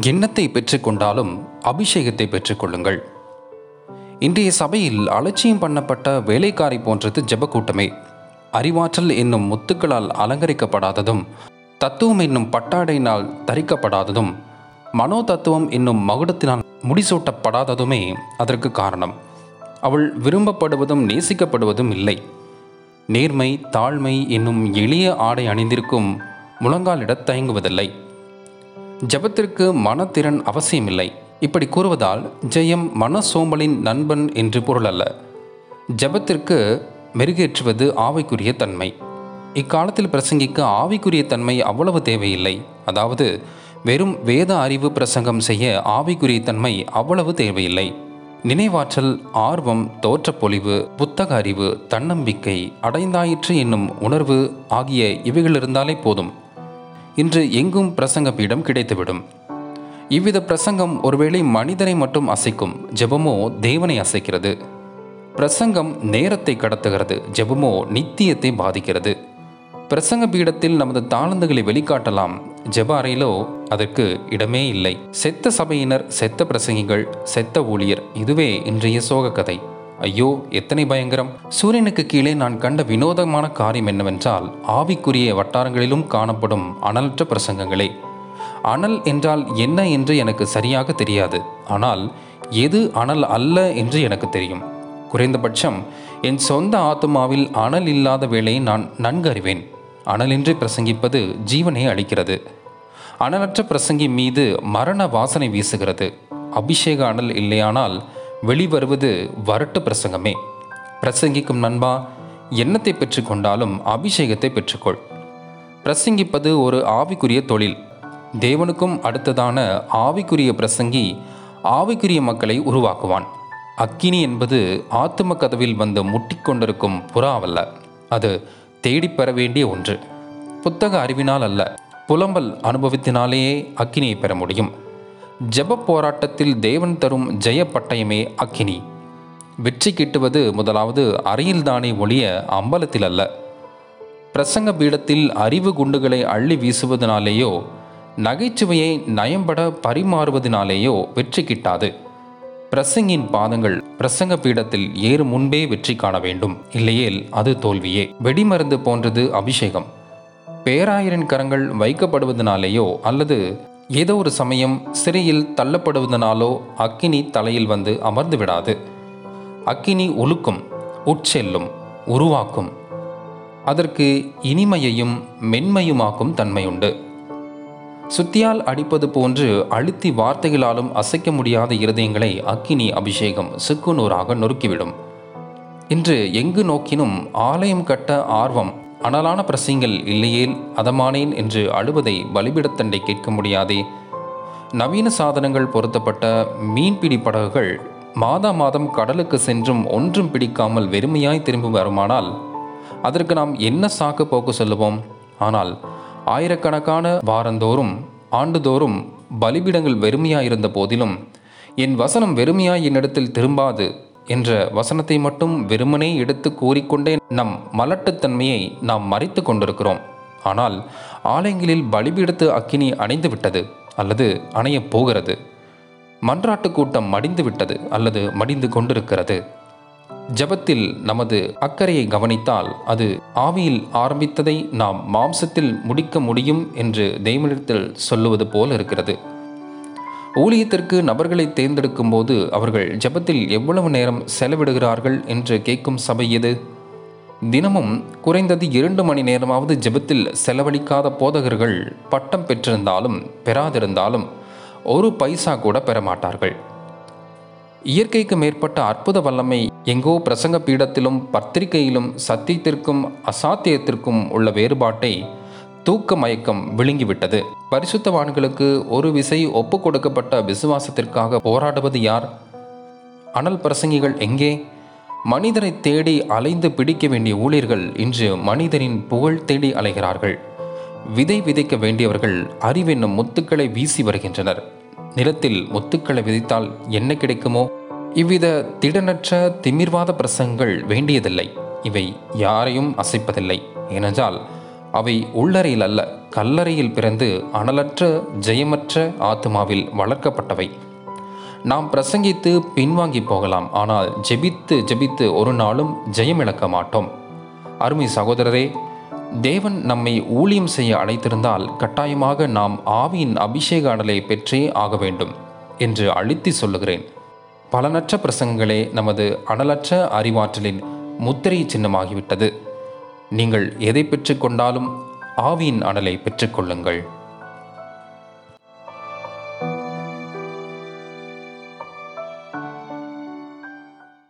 எண்ணத்தை பெற்றுக்கொண்டாலும் அபிஷேகத்தை பெற்றுக்கொள்ளுங்கள். இன்றைய சபையில் அலட்சியம் பண்ணப்பட்ட வேலைக்காரி போன்றது ஜெபக்கூட்டமே. அறிவாற்றல் என்னும் முத்துக்களால் அலங்கரிக்கப்படாததும் தத்துவம் என்னும் பட்டாடையினால் தரிக்கப்படாததும் மனோ தத்துவம் என்னும் மகுடத்தினால் முடிசூட்டப்படாததுமே அதற்கு காரணம். அவள் விரும்பப்படுவதும் நேசிக்கப்படுவதும் இல்லை. நேர்மை தாழ்மை என்னும் எளிய ஆடை அணிந்திருக்கும் முழங்காலிடத் தயங்குவதில்லை. ஜபத்திற்கு மனத்திறன் அவசியமில்லை. இப்படி கூறுவதால் ஜெயம் மன சோம்பலின் நண்பன் என்று பொருள் அல்ல. ஜபத்திற்கு மெருகேற்றுவது ஆவைக்குரிய தன்மை. இக்காலத்தில் பிரசங்கிக்க ஆவிக்குரிய தன்மை அவ்வளவு தேவையில்லை. அதாவது வெறும் வேத அறிவு பிரசங்கம் செய்ய ஆவிக்குரிய தன்மை அவ்வளவு தேவையில்லை. நினைவாற்றல் ஆர்வம் தோற்றப்பொழிவு புத்தக அறிவு தன்னம்பிக்கை அடைந்தாயிற்று என்னும் உணர்வு ஆகிய இவைகள் இருந்தாலே போதும். இன்று எங்கும் பிரசங்க பீடம் கிடைத்துவிடும். இவ்வித பிரசங்கம் ஒருவேளை மனிதனை மட்டும் அசைக்கும் ஜெபமோ தேவனை அசைக்கிறது. பிரசங்கம் நேரத்தை கடத்துகிறது ஜெபமோ நித்தியத்தை பாதிக்கிறது. பிரசங்க பீடத்தில் நமது தாளந்துகளை வெளிக்காட்டலாம் ஜெப அறையிலோ அதற்கு இடமே இல்லை. செத்த சபையினர் செத்த பிரசங்கிகள் செத்த ஊழியர் இதுவே இன்றைய சோக கதை ஐயோ எத்தனை பயங்கரம். சூரியனுக்கு கீழே நான் கண்ட வினோதமான காரியம் என்னவென்றால் ஆவிக்குரிய வட்டாரங்களிலும் காணப்படும் அனலற்ற பிரசங்கங்களே. அனல் என்றால் என்ன என்று எனக்கு சரியாக தெரியாது. ஆனால் எது அனல் அல்ல என்று எனக்கு தெரியும். குறைந்தபட்சம் என் சொந்த ஆத்மாவில் அனல் இல்லாத வேளையை நான் நன்கு அறிவேன். அனலின்றி பிரசங்கிப்பது ஜீவனை அளிக்கிறது. அனலற்ற பிரசங்கி மீது மரண வாசனை வீசுகிறது. அபிஷேக அனல் இல்லையானால் வெளிவருவது வரட்டு பிரசங்கமே. பிரசங்கிக்கும் நண்பா எண்ணத்தை பெற்றுக்கொண்டாலும் அபிஷேகத்தை பெற்றுக்கொள். பிரசங்கிப்பது ஒரு ஆவிக்குரிய தொழில். தேவனுக்கும் அடுத்ததான ஆவிக்குரிய பிரசங்கி ஆவிக்குரிய மக்களை உருவாக்குவான். அக்கினி என்பது ஆத்தும கதவில் வந்து முட்டிக்கொண்டிருக்கும் புறாவல்ல அது தேடிப் பெற வேண்டிய ஒன்று. புத்தக அறிவினால் அல்ல. புலம்பல் அனுபவத்தினாலேயே அக்கினியை பெற முடியும். ஜப போராட்டத்தில் தேவன் தரும் ஜெய பட்டயமே அக்கினி. வெற்றி கிட்டுவது முதலாவது அறையில்தானே ஒழிய அம்பலத்தில் அல்ல. பிரசங்க பீடத்தில் அறிவு குண்டுகளை அள்ளி வீசுவதனாலேயோ நகைச்சுவையை நயம்பட பரிமாறுவதனாலேயோ வெற்றி கிட்டாது. பிரசங்கின் பாதங்கள் பிரசங்க பீடத்தில் ஏறு முன்பே வெற்றி காண வேண்டும். இல்லையேல் அது தோல்வியே. வெடிமருந்து போன்றது அபிஷேகம். பேராயரின் கரங்கள் வைக்கப்படுவதனாலேயோ அல்லது ஏதோ ஒரு சமயம் சிறையில் தள்ளப்படுவதனாலோ அக்கினி தலையில் வந்து அமர்ந்து விடாது. அக்கினி ஒழுக்கும் உட்செல்லும் உருவாக்கும். அதற்கு இனிமையையும் மென்மையுமாக்கும் தன்மையுண்டு. சுத்தியால் அடிப்பது போன்று அழுத்தி வார்த்தைகளாலும் அசைக்க முடியாத இருதயங்களை அக்கினி அபிஷேகம் சுக்குநூறாக நொறுக்கிவிடும். இன்று எங்கு நோக்கினும் ஆலயம் கட்ட ஆர்வம் அனலான பிரசிங்கள் இல்லையேல் அதமானேன் என்று அழுவதை பலிபிடத்தண்டை கேட்க முடியாதே. நவீன சாதனங்கள் பொருத்தப்பட்ட மீன்பிடி படகுகள் மாதா மாதம் கடலுக்கு சென்றும் ஒன்றும் பிடிக்காமல் வெறுமையாய் திரும்பி வருமானால் அதற்கு நாம் என்ன சாக்கு போக்கு சொல்லுவோம்? ஆனால் ஆயிரக்கணக்கான வாரந்தோறும் ஆண்டுதோறும் பலிபீடங்கள் வெறுமையாயிருந்த போதிலும் என் வசனம் வெறுமையாய் என்னிடத்தில் திரும்பாது என்ற வசனத்தை மட்டும் வெறுமனே எடுத்து கூறிக்கொண்டே நம் மலட்டுத்தன்மையை நாம் மறைத்து கொண்டிருக்கிறோம். ஆனால் ஆலயங்களில் பலிபீடத்து அக்கினி அணைந்து விட்டது அல்லது அணையப் போகிறது. மன்றாட்டு கூட்டம் மடிந்து விட்டது அல்லது மடிந்து கொண்டிருக்கிறது. ஜபத்தில் நமது அக்கறையை கவனித்தால் அது ஆவியில் ஆரம்பித்ததை நாம் மாம்சத்தில் முடிக்க முடியும் என்று தெய்வனிடத்தில் சொல்லுவது போல் இருக்கிறது. ஊழியத்திற்கு நபர்களை தேர்ந்தெடுக்கும் போது அவர்கள் ஜபத்தில் எவ்வளவு நேரம் செலவிடுகிறார்கள் என்று கேட்கும் சபை எது? தினமும் குறைந்தது இரண்டு மணி நேரமாவது ஜெபத்தில் செலவழிக்காத போதகர்கள் பட்டம் பெற்றிருந்தாலும் பெறாதிருந்தாலும் ஒரு பைசா கூட பெற மாட்டார்கள் இயற்கைக்கு மேற்பட்ட அற்புத வல்லமை எங்கோ பிரசங்க பீடத்திலும் பத்திரிகையிலும் சத்தியத்திற்கும் அசாத்தியத்திற்கும் உள்ள வேறுபாட்டை தூக்க மயக்கம் விழுங்கிவிட்டது. பரிசுத்தவான்களுக்கு ஒரு விசை ஒப்பு கொடுக்கப்பட்ட விசுவாசத்திற்காக போராடுவது யார்? அனல் பிரசங்கிகள் எங்கே? மனிதரை தேடி அலைந்து பிடிக்க வேண்டிய ஊழியர்கள் இன்று மனிதனின் புகழ் தேடி அலைகிறார்கள். விதை விதைக்க வேண்டியவர்கள் அறிவென்னும் முத்துக்களை வீசி வருகின்றனர். நிலத்தில் முத்துக்களை விதைத்தால் என்ன கிடைக்குமோ? இவ்வித திடனற்ற திமிர்வாத பிரசங்கங்கள் வேண்டியதில்லை. இவை யாரையும் அசைப்பதில்லை. ஏனென்றால் அவை உள்ளறையில் அல்ல கல்லறையில் பிறந்து அனலற்ற ஜெயமற்ற ஆத்மாவில் வளர்க்கப்பட்டவை. நாம் பிரசங்கித்து பின்வாங்கி போகலாம் ஆனால் ஜெபித்து ஜெபித்து ஒரு நாளும் ஜெயம் இழக்க மாட்டோம். அருமை சகோதரரே தேவன் நம்மை ஊழியம் செய்ய அழைத்திருந்தால் கட்டாயமாக நாம் ஆவியின் அபிஷேக அடலை பெற்றே ஆக வேண்டும் என்று அழுத்தி சொல்லுகிறேன். பலனற்ற பிரசங்கங்களே நமது அனலற்ற அறிவாற்றலின் முத்திரை சின்னமாகிவிட்டது. நீங்கள் எதை பெற்றுக்கொண்டாலும் ஆவியின் அனலை பெற்றுக்கொள்ளுங்கள்.